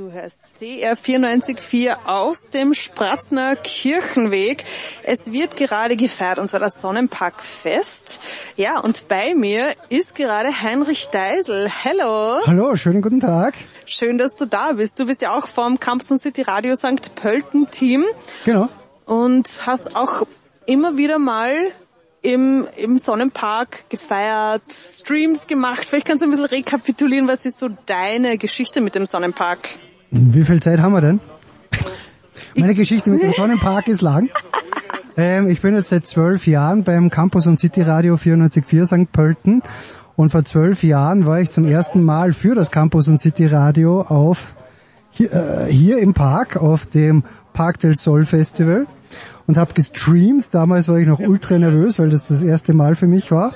Du hörst CR 94.4 aus dem Spratzner Kirchenweg. Es wird gerade gefeiert, und zwar das Sonnenparkfest. Ja, und bei mir ist gerade Heinrich Deisel. Hallo. Hallo, schönen guten Tag. Schön, dass du da bist. Du bist ja auch vom Campus und City Radio St. Pölten Team. Genau. Und hast auch immer wieder mal im, im Sonnenpark gefeiert, Streams gemacht. Vielleicht kannst du ein bisschen rekapitulieren, was ist so deine Geschichte mit dem Sonnenpark? Wie viel Zeit haben wir denn? Meine Geschichte mit dem Sonnenpark ist lang. Ähm, ich bin jetzt seit zwölf Jahren beim Campus und City Radio 94.4 St. Pölten und vor zwölf Jahren war ich zum ersten Mal für das Campus und City Radio auf hier, äh, hier im Park auf dem Park del Sol Festival und habe gestreamt. Damals war ich noch ultra nervös, weil das das erste Mal für mich war.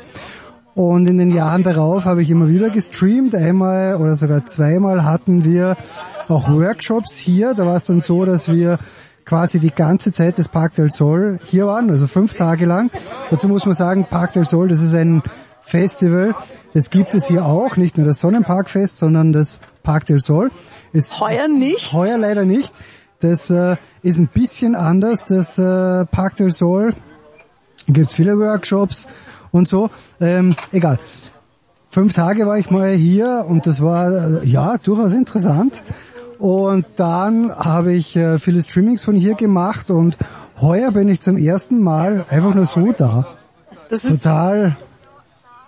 Und in den Jahren darauf habe ich immer wieder gestreamt. Einmal oder sogar zweimal hatten wir auch Workshops hier. Da war es dann so, dass wir quasi die ganze Zeit des Park del Sol hier waren, also fünf Tage lang. Dazu muss man sagen, Park del Sol, das ist ein Festival. Das gibt es hier auch, nicht nur das Sonnenparkfest, sondern das Park del Sol. Es heuer nicht? Heuer leider nicht. Das äh, ist ein bisschen anders. Das äh, Park del Sol gibt's viele Workshops und so. Ähm, egal. Fünf Tage war ich mal hier und das war äh, ja durchaus interessant. Und dann habe ich äh, viele Streamings von hier gemacht und heuer bin ich zum ersten Mal einfach nur so da. Das ist total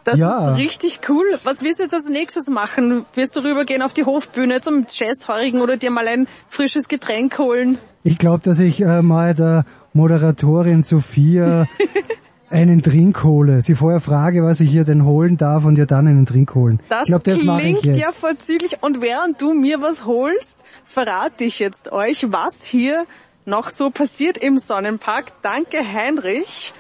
das ja. ist richtig cool. Was willst du jetzt als nächstes machen? Wirst du rübergehen auf die Hofbühne zum Jazzhörigen oder dir mal ein frisches Getränk holen? Ich glaube, dass ich äh, mal der Moderatorin Sophia einen Drink hole. Sie vorher frage, was ich hier denn holen darf und ihr dann einen Drink holen. Das, ich glaub, das klingt ja vorzüglich. Und während du mir was holst, verrate ich jetzt euch, was hier noch so passiert im Sonnenpark. Danke, Heinrich.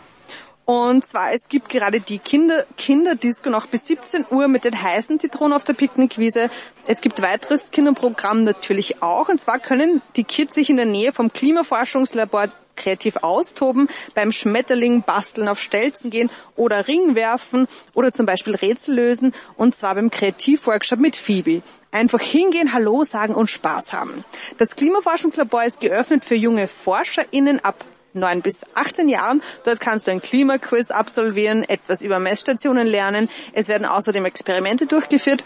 Und zwar, es gibt gerade die Kinder, Kinderdisco noch bis 17 Uhr mit den heißen Zitronen auf der Picknickwiese. Es gibt weiteres Kinderprogramm natürlich auch. Und zwar können die Kids sich in der Nähe vom Klimaforschungslabor kreativ austoben, beim Schmetterling basteln, auf Stelzen gehen oder Ring werfen oder zum Beispiel Rätsel lösen und zwar beim Kreativworkshop mit Phoebe. Einfach hingehen, Hallo sagen und Spaß haben. Das Klimaforschungslabor ist geöffnet für junge ForscherInnen ab 9 bis 18 Jahren. Dort kannst du ein Klimaquiz absolvieren, etwas über Messstationen lernen. Es werden außerdem Experimente durchgeführt.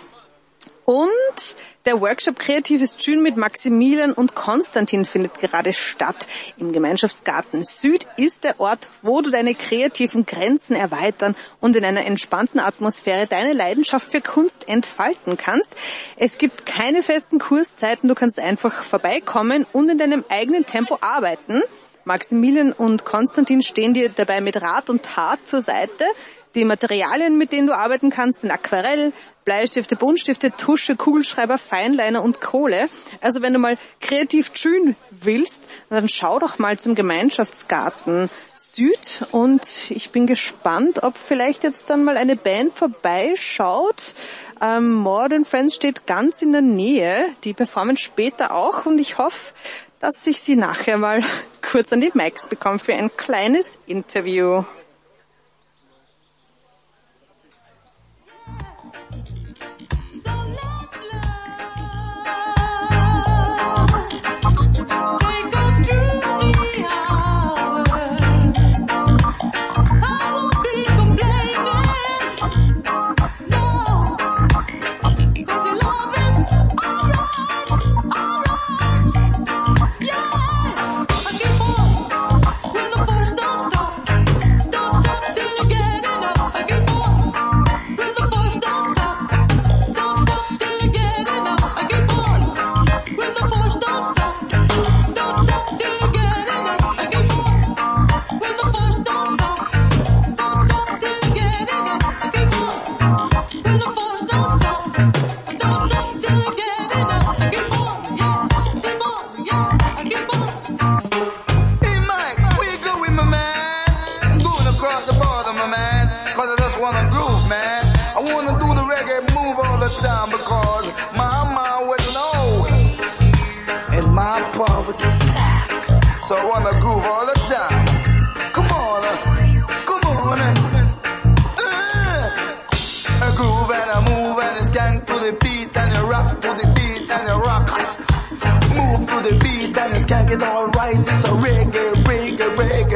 Und der Workshop Kreatives Tschün mit Maximilian und Konstantin findet gerade statt. Im Gemeinschaftsgarten Süd ist der Ort, wo du deine kreativen Grenzen erweitern und in einer entspannten Atmosphäre deine Leidenschaft für Kunst entfalten kannst. Es gibt keine festen Kurszeiten, du kannst einfach vorbeikommen und in deinem eigenen Tempo arbeiten. Maximilian und Konstantin stehen dir dabei mit Rat und Tat zur Seite. Die Materialien, mit denen du arbeiten kannst, sind Aquarell, Bleistifte, Buntstifte, Tusche, Kugelschreiber, Feinliner und Kohle. Also wenn du mal kreativ schön willst, dann schau doch mal zum Gemeinschaftsgarten Süd und ich bin gespannt, ob vielleicht jetzt dann mal eine Band vorbeischaut. Ähm, Modern Friends steht ganz in der Nähe. Die performen später auch und ich hoffe, dass ich Sie nachher mal kurz an die Max bekomme für ein kleines Interview.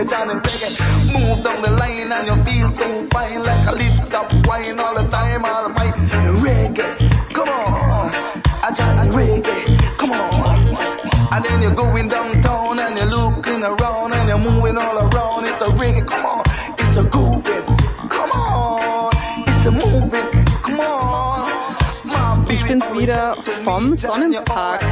Reggae, Johnny reggae. Move down the line and you feel so fine like a lips of wine all the time, all the time. Reggae, come on. A Johnny reggae, come on. And then you're going downtown and you're looking around and you're moving all around. It's a reggae, come on. It's a grooving, come on. It's a moving, come on. Ich bin's wieder vom Sonnenpark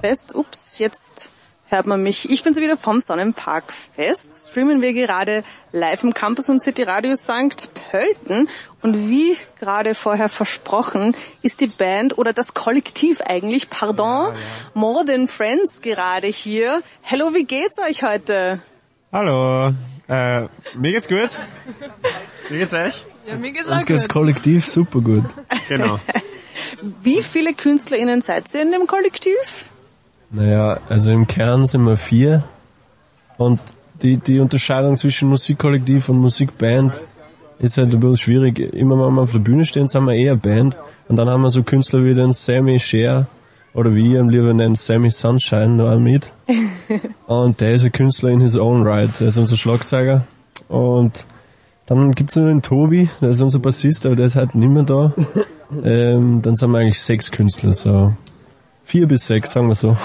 Fest. Ups, jetzt hört man mich. Ich bin's wieder vom Sonnenpark Fest. Streamen wir gerade live im Campus und City Radio St. Pölten. Und wie gerade vorher versprochen, ist die Band oder das Kollektiv eigentlich, pardon, More Than Friends gerade hier. Hello, wie geht's euch heute? Hallo, äh, mir geht's gut. Wie geht's euch? Ja, mir geht's Uns geht's kollektiv super gut. Genau. Wie viele KünstlerInnen seid ihr in dem Kollektiv? Naja, also im Kern sind wir vier und die, die Unterscheidung zwischen Musikkollektiv und Musikband ist halt ein bisschen schwierig. Immer wenn wir auf der Bühne stehen, sind wir eher Band und dann haben wir so Künstler wie den Sammy Share oder wie ich ihn lieber nennen, Sammy Sunshine noch mit. Und der ist ein Künstler in his own right. Der ist unser Schlagzeuger. Und dann gibt's noch den Tobi, der ist unser Bassist, aber der ist halt nicht mehr da. Ähm, dann sind wir eigentlich sechs Künstler, so vier bis sechs, sagen wir so.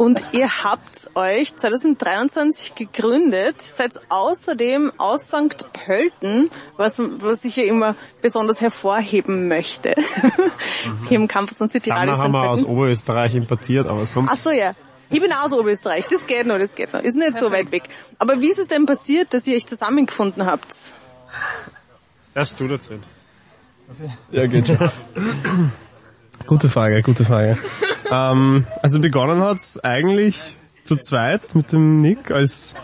Und ihr habt euch 2023 gegründet, seid außerdem aus St. Pölten, was, was ich hier immer besonders hervorheben möchte. hier im Campus und City Radio haben wir aus. Oberösterreich importiert, aber Ach sonst so, ja. Ich bin aus Oberösterreich, das geht noch, das geht noch. Ist nicht so weit weg. Aber wie ist es denn passiert, dass ihr euch zusammengefunden habt? darfst du erzählen. Ja, geht schon. Gute Frage, gute Frage. ähm, also begonnen hat's eigentlich zu zweit mit dem Nick als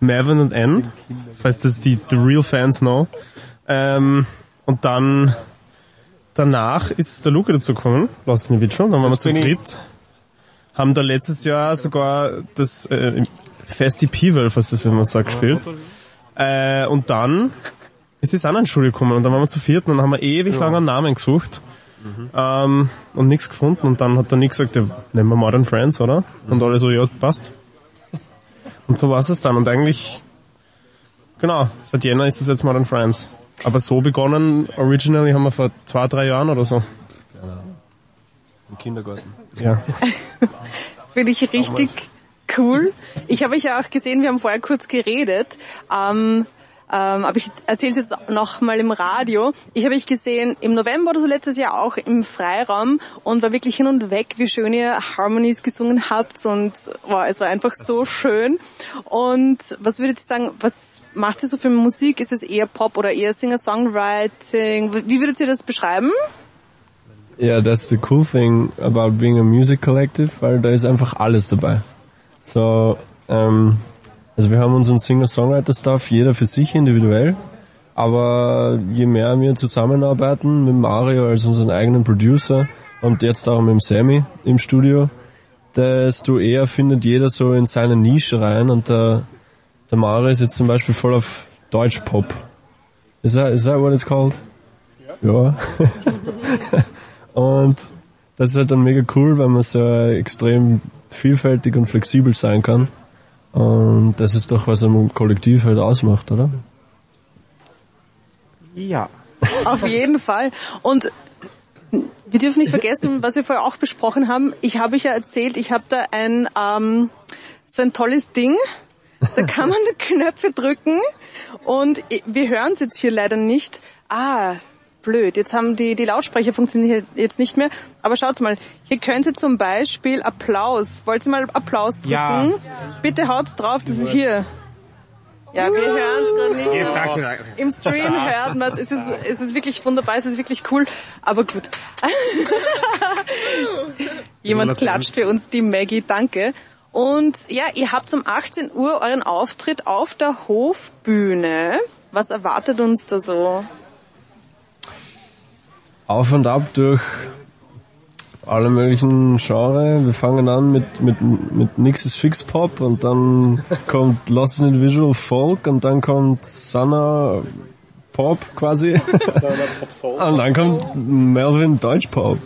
Marvin und N, falls das die, die Real Fans know. Ähm, und dann danach ist der Luca dazu gekommen, Lasnivich schon, dann waren wir zu dritt. Haben da letztes Jahr sogar das äh, Festival, was das, wenn man sagt, gespielt. Äh, und dann ist die Sonnenschule gekommen und dann waren wir zu viert und dann haben wir ewig lang einen Namen gesucht ähm, und nichts gefunden und dann hat der Nick gesagt, ja, nehmen wir Modern Friends, oder? Und alle so, ja, passt. Und so war es dann und eigentlich, genau, seit Jänner ist es jetzt Modern Friends. Aber so begonnen, originally haben wir vor zwei, drei Jahren oder so. Im Kindergarten. Ja. Finde ich richtig cool. Ich habe euch ja auch gesehen, wir haben vorher kurz geredet. Ähm, ähm, aber ich erzähle es jetzt noch mal im Radio. Ich habe euch gesehen im November oder so letztes Jahr auch im Freiraum und war wirklich hin und weg, wie schön ihr Harmonies gesungen habt und wow, es war einfach so schön. Und was würdet ihr sagen, was macht ihr so für Musik? Ist es eher Pop oder eher Singer-Songwriting? Wie würdet ihr das beschreiben? Ja, that's the cool thing about being a music collective, weil da ist einfach alles dabei. So, ähm, also wir haben unseren Singer-Songwriter-Stuff, jeder für sich individuell, aber je mehr wir zusammenarbeiten mit Mario als unseren eigenen Producer und jetzt auch mit dem Sammy im Studio, desto eher findet jeder so in seine Nische rein und der, der Mario ist jetzt zum Beispiel voll auf Deutsch-Pop. Is that, is that what it's called? Ja. Und das ist halt dann mega cool, weil man so extrem vielfältig und flexibel sein kann. Und das ist doch, was ein Kollektiv halt ausmacht, oder? Ja. Auf jeden Fall. Und wir dürfen nicht vergessen, was wir vorher auch besprochen haben. Ich habe euch ja erzählt, ich habe da ein ähm, so ein tolles Ding. Da kann man die Knöpfe drücken und wir hören es jetzt hier leider nicht. Ah, blöd. Jetzt haben die die Lautsprecher funktionieren jetzt nicht mehr. Aber schaut mal, hier könnt ihr zum Beispiel Applaus. Wollt ihr mal Applaus drücken? Ja. Bitte haut's drauf. Das ist hier. Ja, wir hören es gerade nicht. Ja, danke, danke. Im Stream hört man es. Es ist, es ist wirklich wunderbar, es ist wirklich cool. Aber gut. Jemand klatscht für uns, die Maggie, danke. Und ja, ihr habt um 18 Uhr euren Auftritt auf der Hofbühne. Was erwartet uns da so? Auf und ab durch alle möglichen Genre. Wir fangen an mit, mit, mit Nix Fix Pop und dann kommt Lost in Visual Folk und dann kommt Sanna Pop quasi. und dann kommt Melvin Deutsch Pop.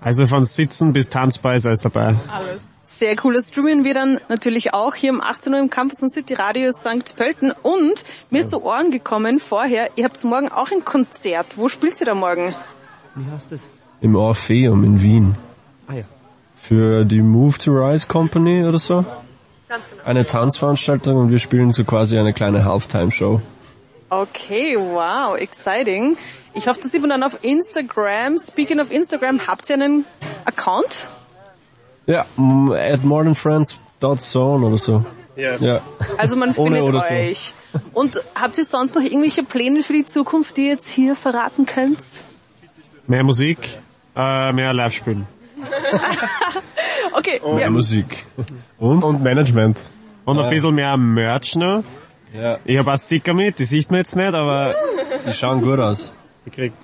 Also von Sitzen bis Tanzbar ist alles dabei. Alles. Sehr cool. Das streamen wir dann natürlich auch hier um 18 Uhr im Campus und City Radio St. Pölten. Und mir ist zu Ohren gekommen vorher, ihr habt morgen auch ein Konzert. Wo spielt ihr da morgen? Wie heißt das? Im Orpheum in Wien. Ah ja. Für die Move to Rise Company oder so. Ganz genau. Eine Tanzveranstaltung und wir spielen so quasi eine kleine Halftime-Show. Okay, wow, exciting. Ich hoffe, das sieht man dann auf Instagram. Speaking of Instagram, habt ihr einen Account? Ja, at modernfriends.zone oder so. Ja. Ja. Also man findet oder so. euch. Und habt ihr sonst noch irgendwelche Pläne für die Zukunft, die ihr jetzt hier verraten könnt? Mehr Musik, äh, mehr Live spielen. Okay, Ja, ja. Musik. Und? Und Management. Und ein bisschen mehr Merch noch. Ja, Ich habe auch Sticker mit, die sieht man jetzt nicht, aber die schauen gut aus. die kriegt,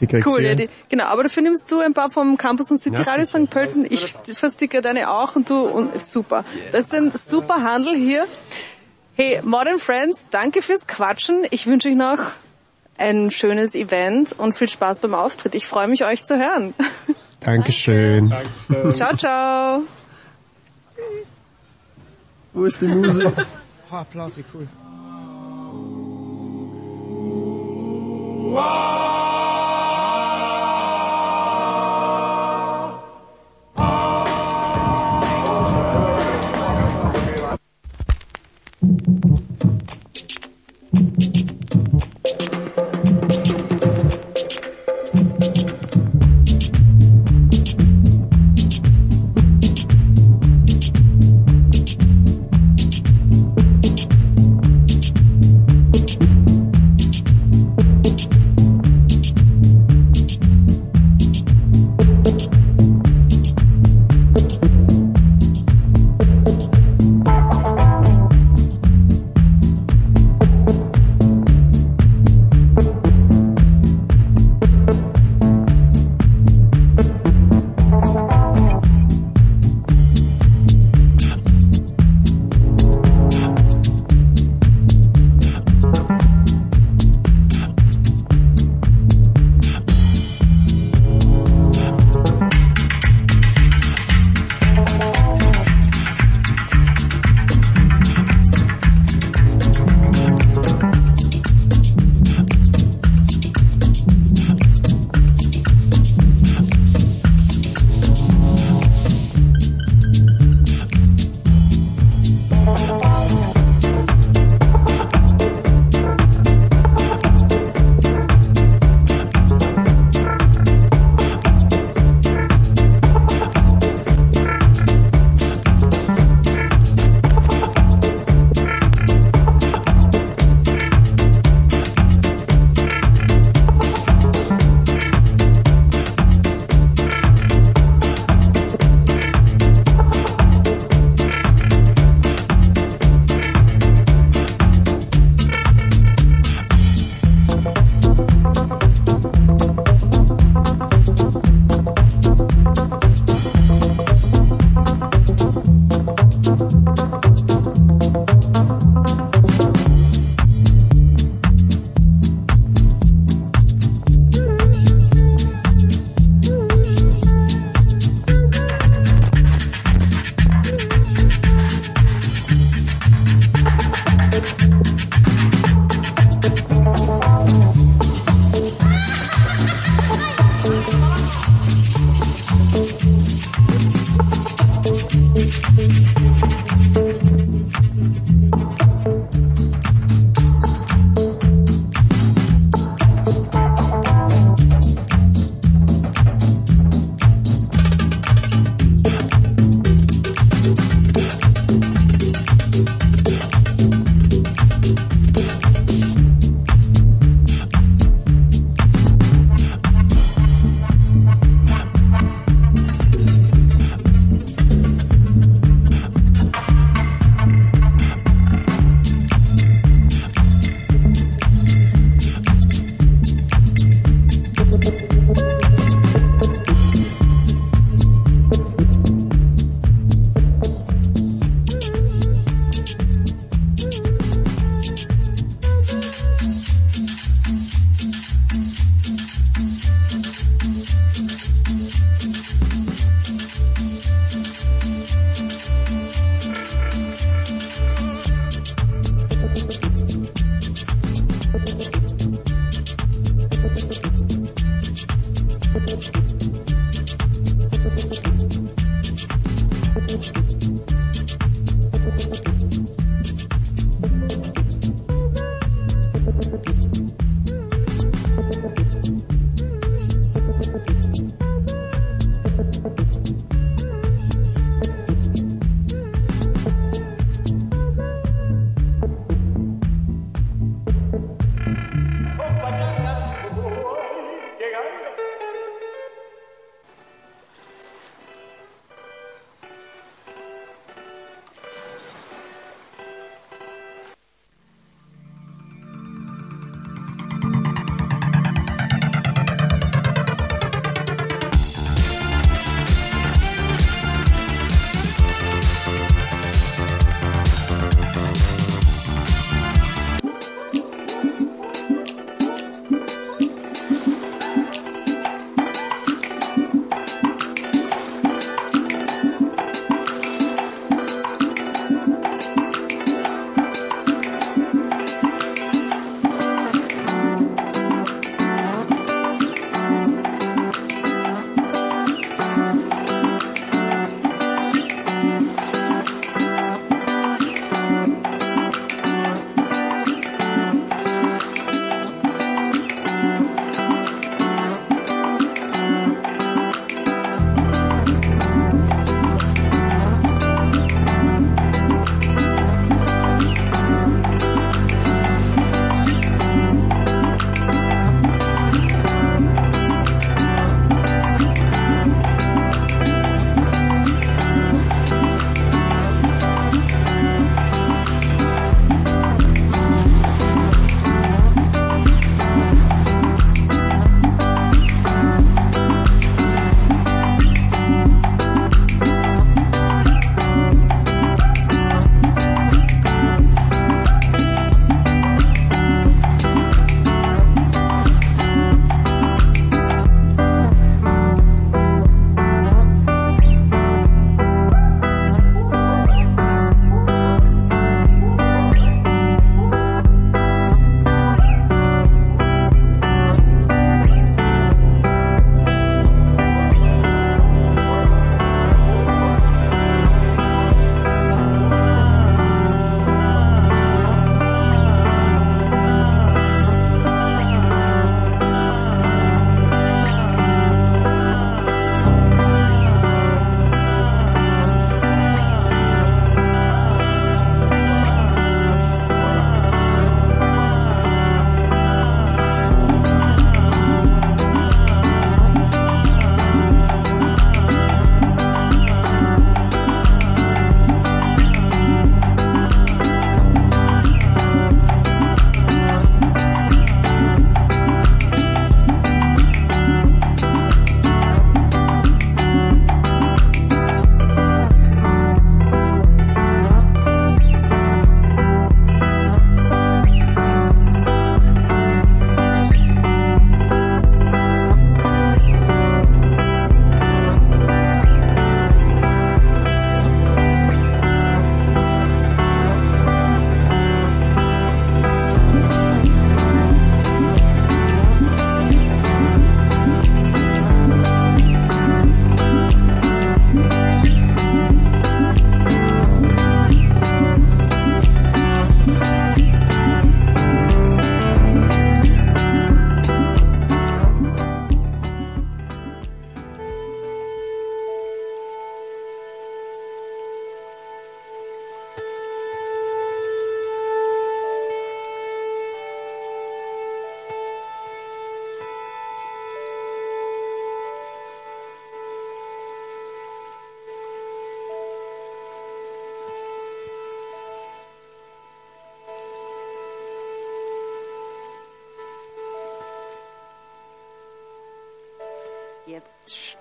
die kriegt Cool, sie. ja, die, genau, aber dafür nimmst du ein paar vom Campus und City Ja, Radio. St. Pölten. Ich versticker deine auch und du und super. Das ist ein super Handel hier. Hey, Modern Friends, danke fürs Quatschen. Ich wünsche euch noch ein schönes Event und viel Spaß beim Auftritt. Ich freue mich, euch zu hören. Dankeschön. Dankeschön. Ciao, ciao. Wo ist die Muse? Oh, Applaus, wie cool.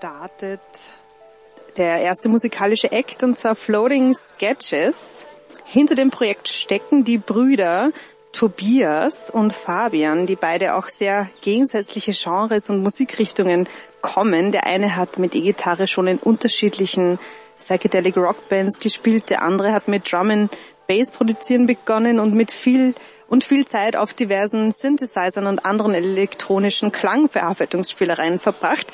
Startet der erste musikalische Act und zwar Floating Sketches. Hinter dem Projekt stecken die Brüder Tobias und Fabian, die beide auch sehr gegensätzliche Genres und Musikrichtungen kommen. Der eine hat mit E-Gitarre schon in unterschiedlichen Psychedelic Rock Bands gespielt, der andere hat mit Drum and Bass produzieren begonnen und mit viel und viel Zeit auf diversen Synthesizern und anderen elektronischen Klangverarbeitungsspielereien verbracht.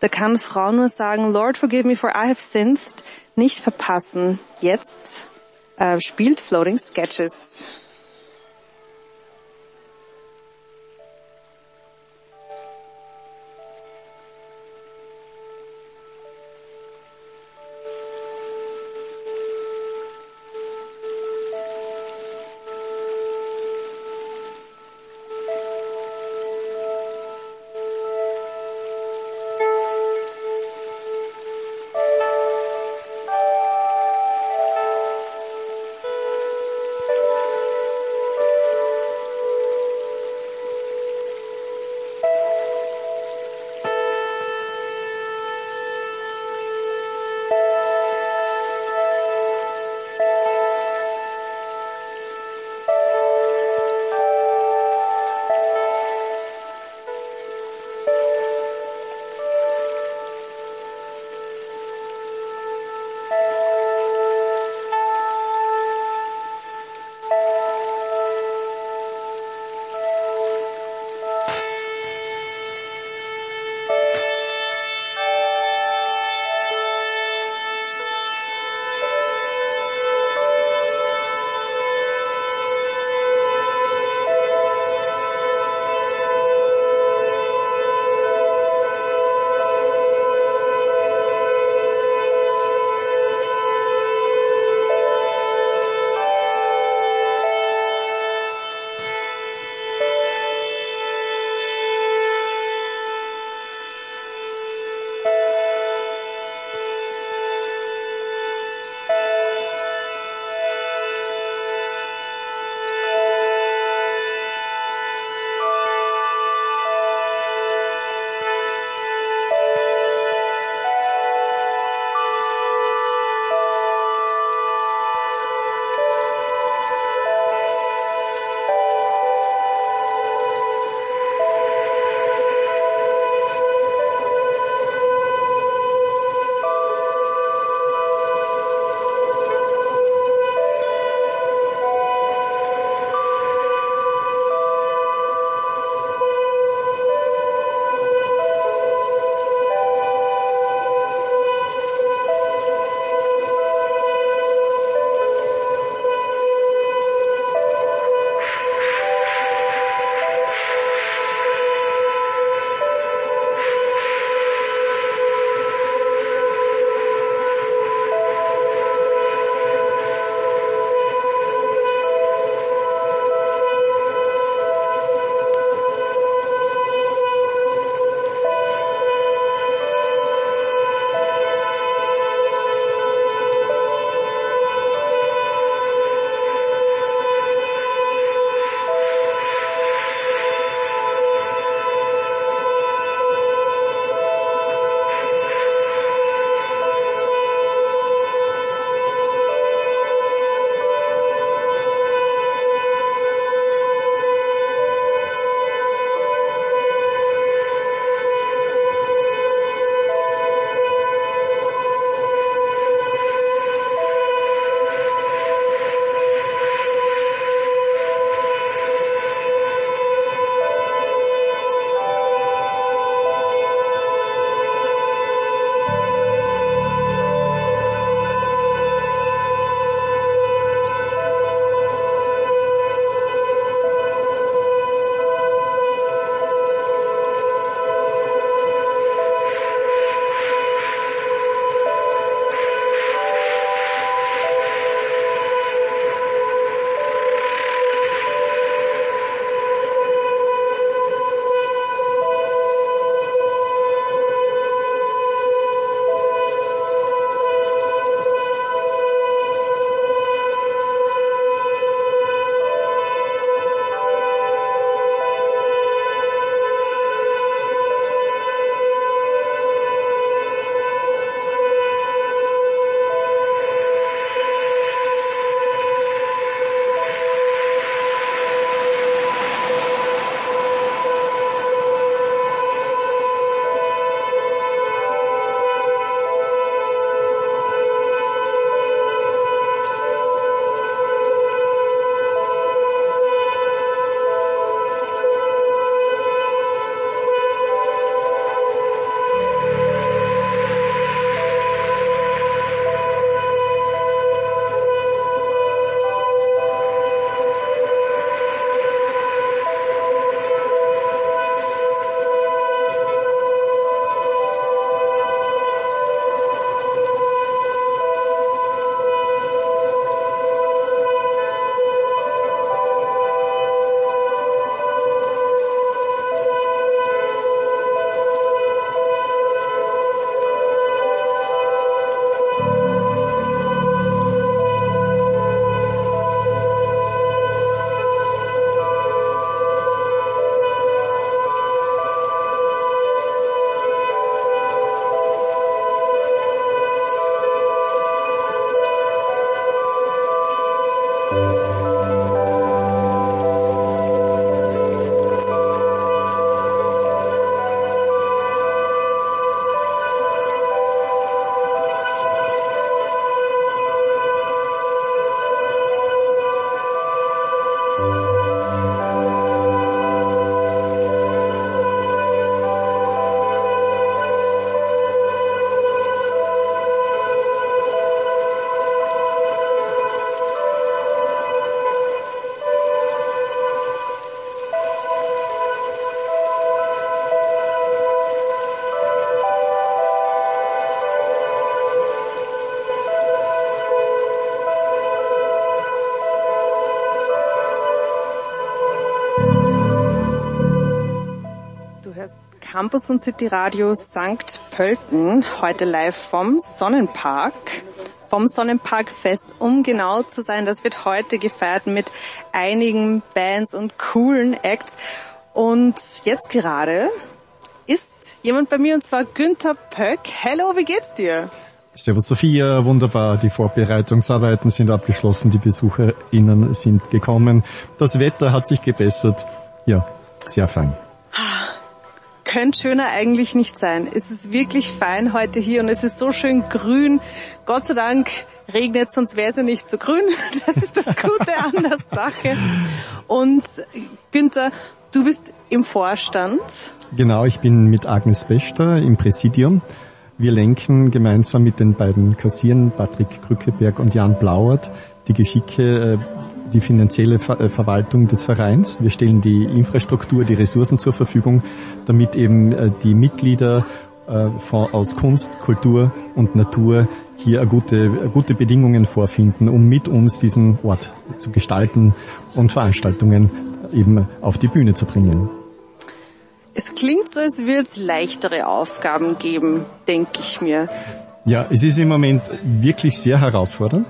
Da kann Frau nur sagen, Lord forgive me for I have sinned, nicht verpassen. Jetzt äh, spielt Floating Sketches. Campus und City Radio St. Pölten, heute live vom Sonnenpark, vom Sonnenpark Fest, um genau zu sein. Das wird heute gefeiert mit einigen Bands und coolen Acts. Und jetzt gerade ist jemand bei mir und zwar Günther Pöck. Hello, wie geht's dir? Servus Sophia, wunderbar. Die Vorbereitungsarbeiten sind abgeschlossen, die BesucherInnen sind gekommen. Das Wetter hat sich gebessert. Ja, sehr fein. Könnte schöner eigentlich nicht sein. Es ist wirklich fein heute hier und es ist so schön grün. Gott sei Dank regnet, sonst wäre es ja nicht so grün. Das ist das Gute an der Sache. Und Günther, du bist im Vorstand. Genau, ich bin mit Agnes Bester im Präsidium. Wir lenken gemeinsam mit den beiden Kassieren, Patrick Krückeberg und Jan Blauert, die Geschicke, äh, die finanzielle Ver äh, Verwaltung des Vereins. Wir stellen die Infrastruktur, die Ressourcen zur Verfügung, damit eben äh, die Mitglieder von, aus Kunst, Kultur und Natur hier gute, gute Bedingungen vorfinden, um mit uns diesen Ort zu gestalten und Veranstaltungen eben auf die Bühne zu bringen. Es klingt so, als würde es leichtere Aufgaben geben, denke ich mir. Ja, es ist im Moment wirklich sehr herausfordernd.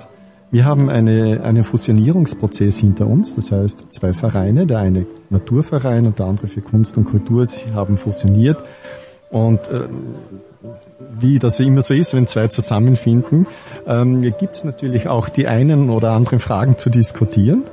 Wir haben eine, einen Fusionierungsprozess hinter uns, das heißt zwei Vereine, der eine Naturverein und der andere für Kunst und Kultur, sie haben fusioniert. Und äh, wie das immer so ist, wenn zwei zusammenfinden, ähm, gibt es natürlich auch die einen oder anderen Fragen zu diskutieren.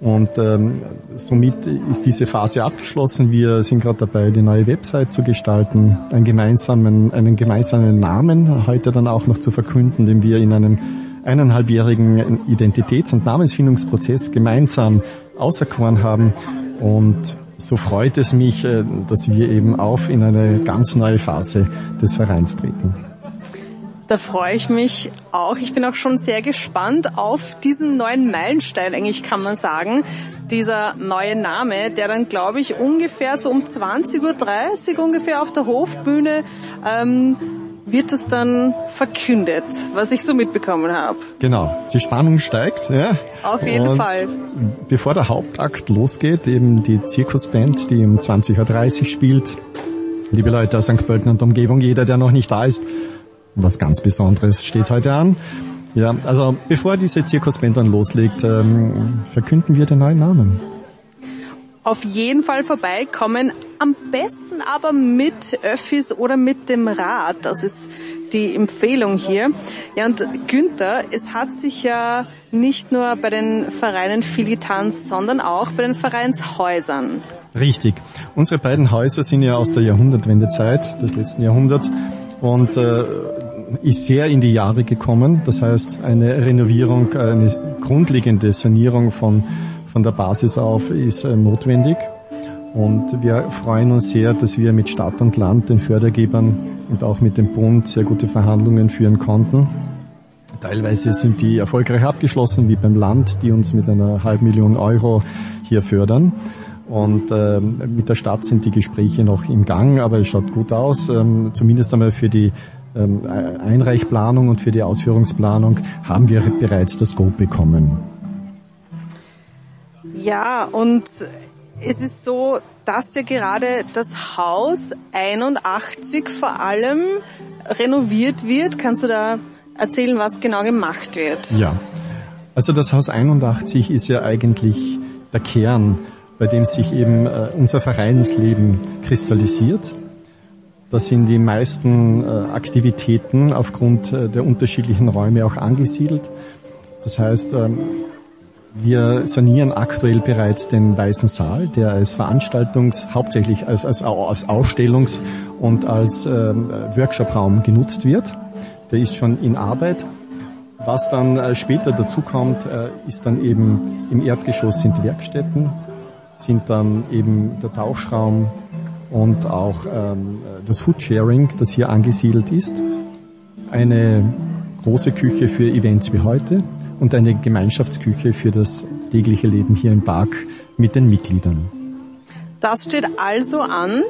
Und ähm, somit ist diese Phase abgeschlossen. Wir sind gerade dabei, die neue Website zu gestalten, einen gemeinsamen, einen gemeinsamen Namen heute dann auch noch zu verkünden, den wir in einem eineinhalbjährigen Identitäts- und Namensfindungsprozess gemeinsam auserkoren haben. Und so freut es mich, äh, dass wir eben auf in eine ganz neue Phase des Vereins treten. Da freue ich mich auch. Ich bin auch schon sehr gespannt auf diesen neuen Meilenstein, eigentlich kann man sagen. Dieser neue Name, der dann, glaube ich, ungefähr so um 20.30 Uhr ungefähr auf der Hofbühne ähm, wird es dann verkündet, was ich so mitbekommen habe. Genau, die Spannung steigt. Ja. Auf jeden Und Fall. Bevor der Hauptakt losgeht, eben die Zirkusband, die um 20.30 Uhr spielt. Liebe Leute aus St. Pölten und Umgebung, jeder, der noch nicht da ist, was ganz Besonderes steht heute an. Ja, also bevor diese Zirkusband dann loslegt, ähm, verkünden wir den neuen Namen. Auf jeden Fall vorbeikommen, am besten aber mit Öffis oder mit dem Rad. Das ist die Empfehlung hier. Ja, und Günther, es hat sich ja nicht nur bei den Vereinen viel getan, sondern auch bei den Vereinshäusern. Richtig. Unsere beiden Häuser sind ja aus der Jahrhundertwendezeit des letzten Jahrhunderts und äh, ist sehr in die Jahre gekommen. Das heißt, eine Renovierung, eine grundlegende Sanierung von, von der Basis auf ist äh, notwendig. Und wir freuen uns sehr, dass wir mit Stadt und Land, den Fördergebern und auch mit dem Bund sehr gute Verhandlungen führen konnten. Teilweise sind die erfolgreich abgeschlossen, wie beim Land, die uns mit einer halben Million Euro hier fördern. Und ähm, mit der Stadt sind die Gespräche noch im Gang, aber es schaut gut aus. Ähm, zumindest einmal für die ähm, Einreichplanung und für die Ausführungsplanung haben wir bereits das Go bekommen. Ja, und es ist so, dass ja gerade das Haus 81 vor allem renoviert wird. Kannst du da erzählen, was genau gemacht wird? Ja, also das Haus 81 ist ja eigentlich der Kern, bei dem sich eben äh, unser Vereinsleben kristallisiert. Da sind die meisten äh, Aktivitäten aufgrund äh, der unterschiedlichen Räume auch angesiedelt. Das heißt, ähm, wir sanieren aktuell bereits den Weißen Saal, der als Veranstaltungs-, hauptsächlich als, als, als Ausstellungs- und als ähm, Workshopraum genutzt wird. Der ist schon in Arbeit. Was dann äh, später dazu kommt, äh, ist dann eben im Erdgeschoss sind Werkstätten, sind dann eben der Tauschraum und auch ähm, das Foodsharing, das hier angesiedelt ist. Eine große Küche für Events wie heute und eine Gemeinschaftsküche für das tägliche Leben hier im Park mit den Mitgliedern. Das steht also an.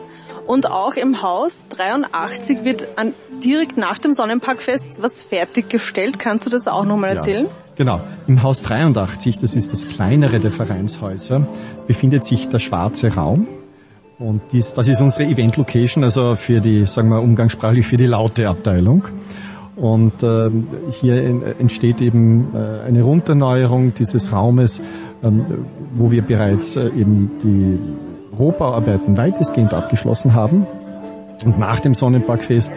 Und auch im Haus 83 wird an, direkt nach dem Sonnenparkfest was fertiggestellt. Kannst du das auch nochmal erzählen? Ja, genau. Im Haus 83, das ist das kleinere der Vereinshäuser, befindet sich der schwarze Raum. Und dies, das ist unsere Event-Location, also für die, sagen wir umgangssprachlich, für die laute Abteilung. Und ähm, hier en- entsteht eben äh, eine Runderneuerung dieses Raumes, ähm, wo wir bereits äh, eben die Rohbauarbeiten weitestgehend abgeschlossen haben. Und nach dem Sonnenparkfest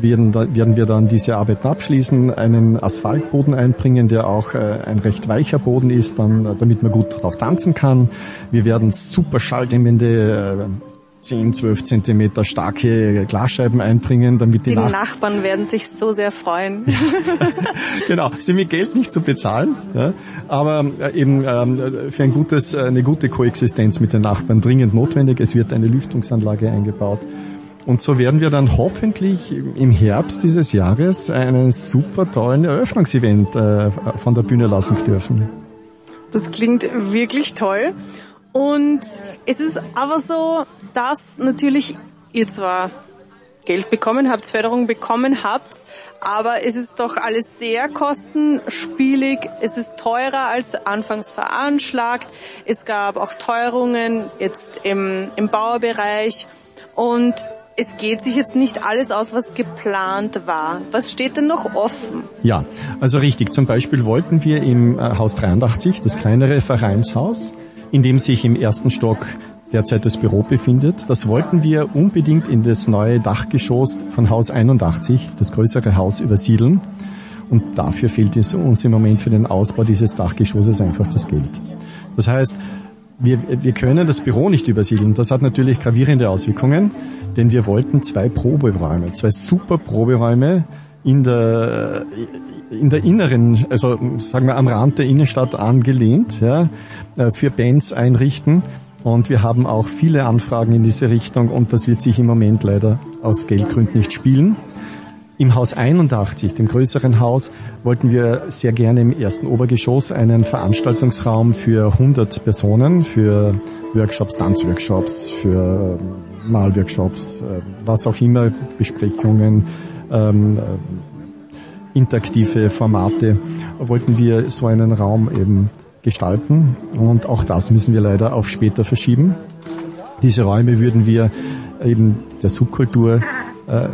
werden, werden wir dann diese Arbeiten abschließen, einen Asphaltboden einbringen, der auch äh, ein recht weicher Boden ist, dann, äh, damit man gut drauf tanzen kann. Wir werden super schalldämmende äh, 10, 12 Zentimeter starke Glasscheiben einbringen, damit die, Die Nach Nachbarn werden sich so sehr freuen. genau, sind mit Geld nicht zu bezahlen, ja, aber äh, eben ähm, für ein gutes, äh, eine gute Koexistenz mit den Nachbarn dringend notwendig. Es wird eine Lüftungsanlage eingebaut. Und so werden wir dann hoffentlich im Herbst dieses Jahres einen super tollen Eröffnungsevent äh, von der Bühne lassen dürfen. Das klingt wirklich toll. Und es ist aber so, dass natürlich ihr zwar Geld bekommen habt, Förderung bekommen habt, aber es ist doch alles sehr kostenspielig, es ist teurer als anfangs veranschlagt, es gab auch Teuerungen jetzt im, im Baubereich und es geht sich jetzt nicht alles aus, was geplant war. Was steht denn noch offen? Ja, also richtig. Zum Beispiel wollten wir im äh, Haus 83, das kleinere Vereinshaus, in dem sich im ersten Stock derzeit das Büro befindet, das wollten wir unbedingt in das neue Dachgeschoss von Haus 81, das größere Haus, übersiedeln. Und dafür fehlt es uns im Moment für den Ausbau dieses Dachgeschosses einfach das Geld. Das heißt, wir, wir können das Büro nicht übersiedeln. Das hat natürlich gravierende Auswirkungen, denn wir wollten zwei Proberäume, zwei super Proberäume in der, in der inneren, also sagen wir am Rand der Innenstadt angelehnt, ja, äh, für Bands einrichten. Und wir haben auch viele Anfragen in diese Richtung und das wird sich im Moment leider aus Geldgründen nicht spielen. Im Haus 81, dem größeren Haus, wollten wir sehr gerne im ersten Obergeschoss einen Veranstaltungsraum für 100 Personen, für Workshops, Tanzworkshops, für ähm, Malworkshops, äh, was auch immer, Besprechungen, ähm, äh, interaktive Formate, wollten wir so einen Raum eben gestalten und auch das müssen wir leider auf später verschieben. Diese Räume würden wir eben der Subkultur äh,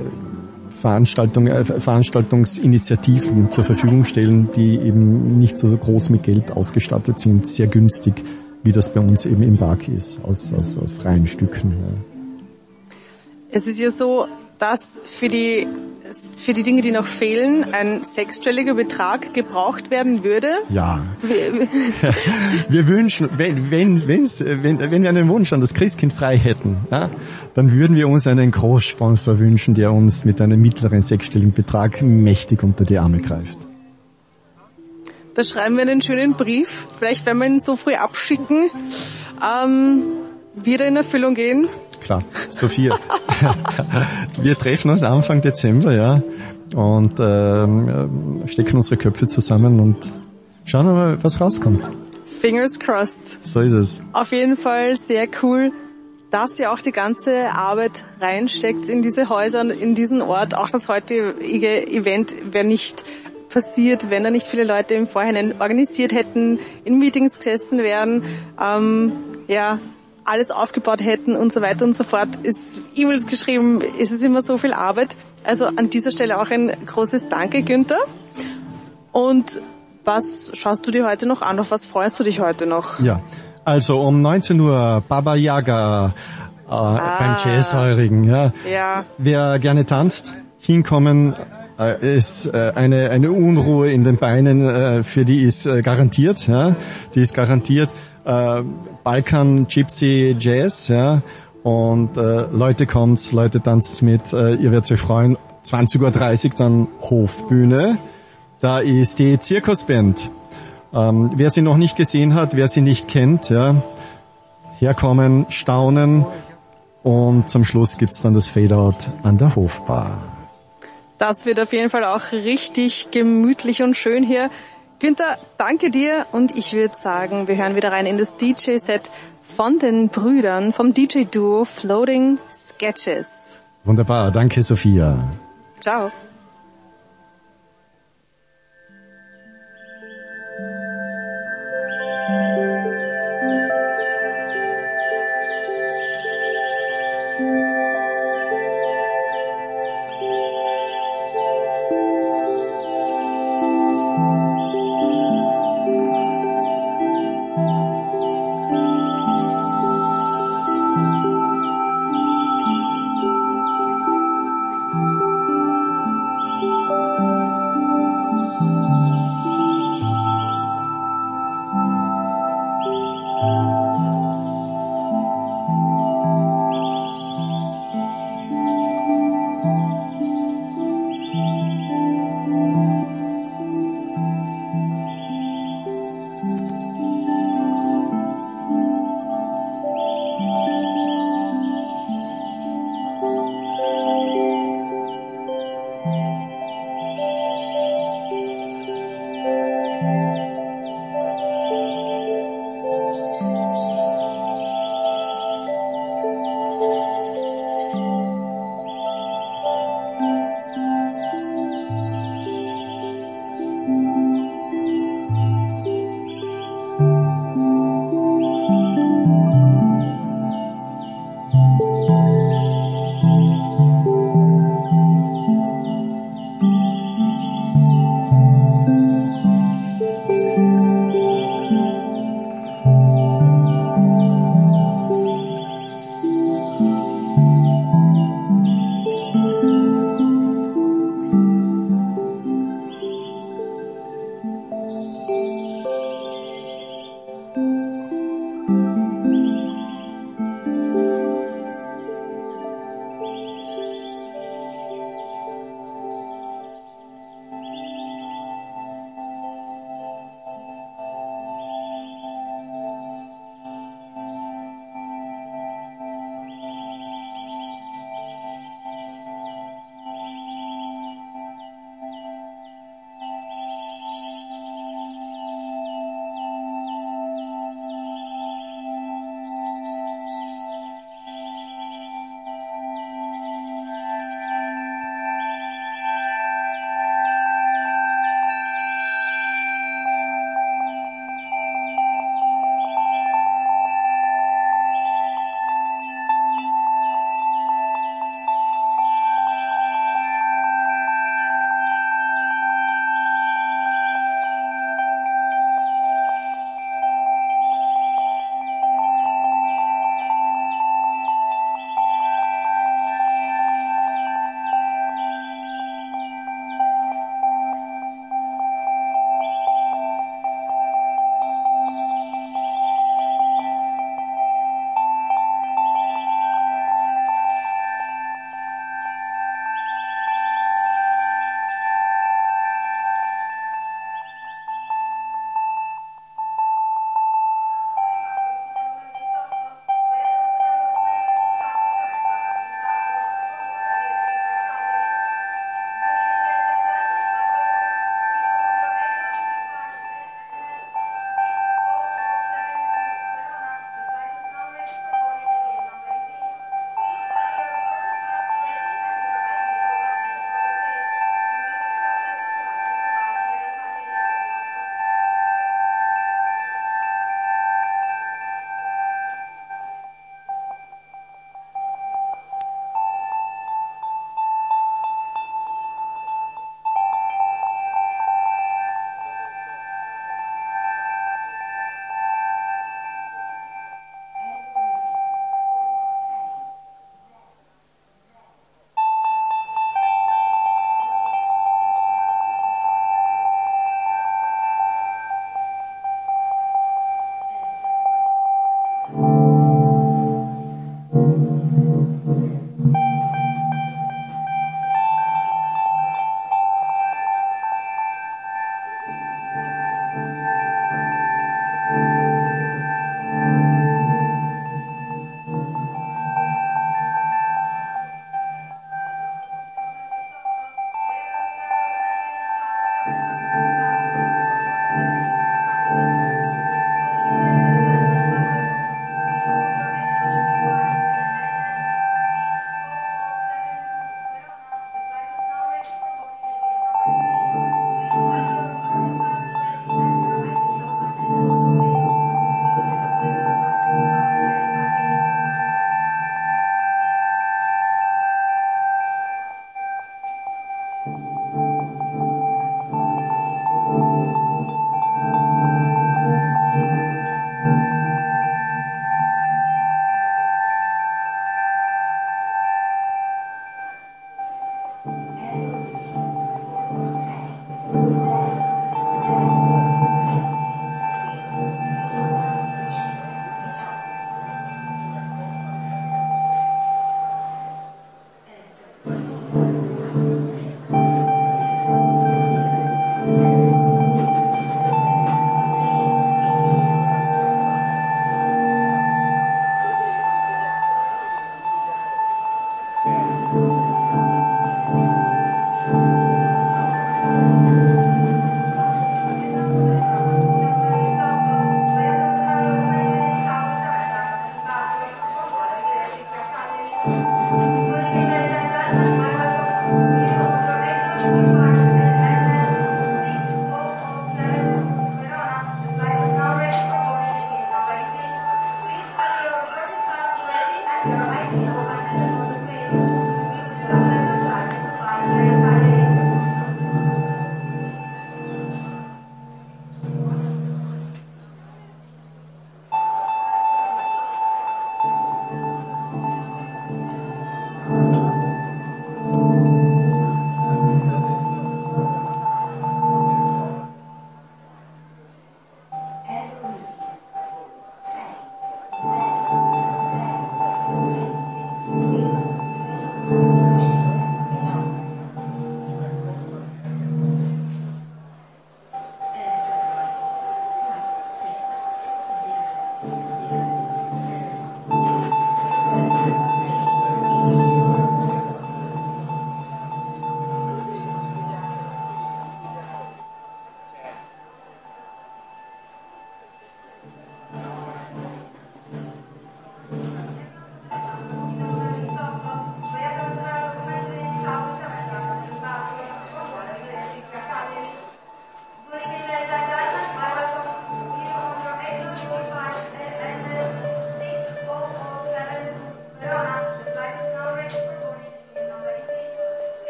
Veranstaltung, äh, Veranstaltungsinitiativen zur Verfügung stellen, die eben nicht so groß mit Geld ausgestattet sind, sehr günstig, wie das bei uns eben im Park ist, aus, aus, aus freien Stücken. Ja. Es ist ja so, dass für die, für die Dinge, die noch fehlen, ein sechsstelliger Betrag gebraucht werden würde. ja. Wir wünschen, wenn, wenn, wenn's, wenn, wenn wir einen Wunsch an das Christkind frei hätten, ja, dann würden wir uns einen Großsponsor wünschen, der uns mit einem mittleren sechsstelligen Betrag mächtig unter die Arme greift. Da schreiben wir einen schönen Brief. Vielleicht, wenn wir ihn so früh abschicken, ähm, wird er in Erfüllung gehen. Klar, Sophia. wir treffen uns Anfang Dezember, ja, und ähm, stecken unsere Köpfe zusammen und schauen wir mal, was rauskommt. Fingers crossed. So ist es. Auf jeden Fall sehr cool, dass ihr auch die ganze Arbeit reinsteckt in diese Häuser und in diesen Ort. Auch das heutige Event wäre nicht passiert, wenn da nicht viele Leute im Vorhinein organisiert hätten, in Meetings gesessen wären, ähm, ja, alles aufgebaut hätten und so weiter und so fort. Ist E-Mails geschrieben, ist es immer so viel Arbeit. Also an dieser Stelle auch ein großes Danke, Günther. Und was schaust du dir heute noch an? Auf was freust du dich heute noch? Ja, also um 19 Uhr Baba Yaga äh, beim Jazzheurigen. Ja. Ja, Wer gerne tanzt, hinkommen, äh, ist äh, eine, eine Unruhe in den Beinen, äh, für die ist garantiert. Ja. Die ist garantiert äh, Balkan Gypsy Jazz. Ja. Und äh, Leute kommt, Leute tanzt mit, äh, ihr werdet euch freuen. 20.30 Uhr dann Hofbühne. Da ist die Zirkusband. Ähm, wer sie noch nicht gesehen hat, wer sie nicht kennt, ja, herkommen, staunen und zum Schluss gibt's dann das Fadeout an der Hofbar. das wird auf jeden Fall auch richtig gemütlich und schön hier. Günther, danke dir und ich würde sagen, wir hören wieder rein in das DJ-Set von den Brüdern, vom DJ-Duo Floating Sketches. Wunderbar, danke Sophia. Ciao.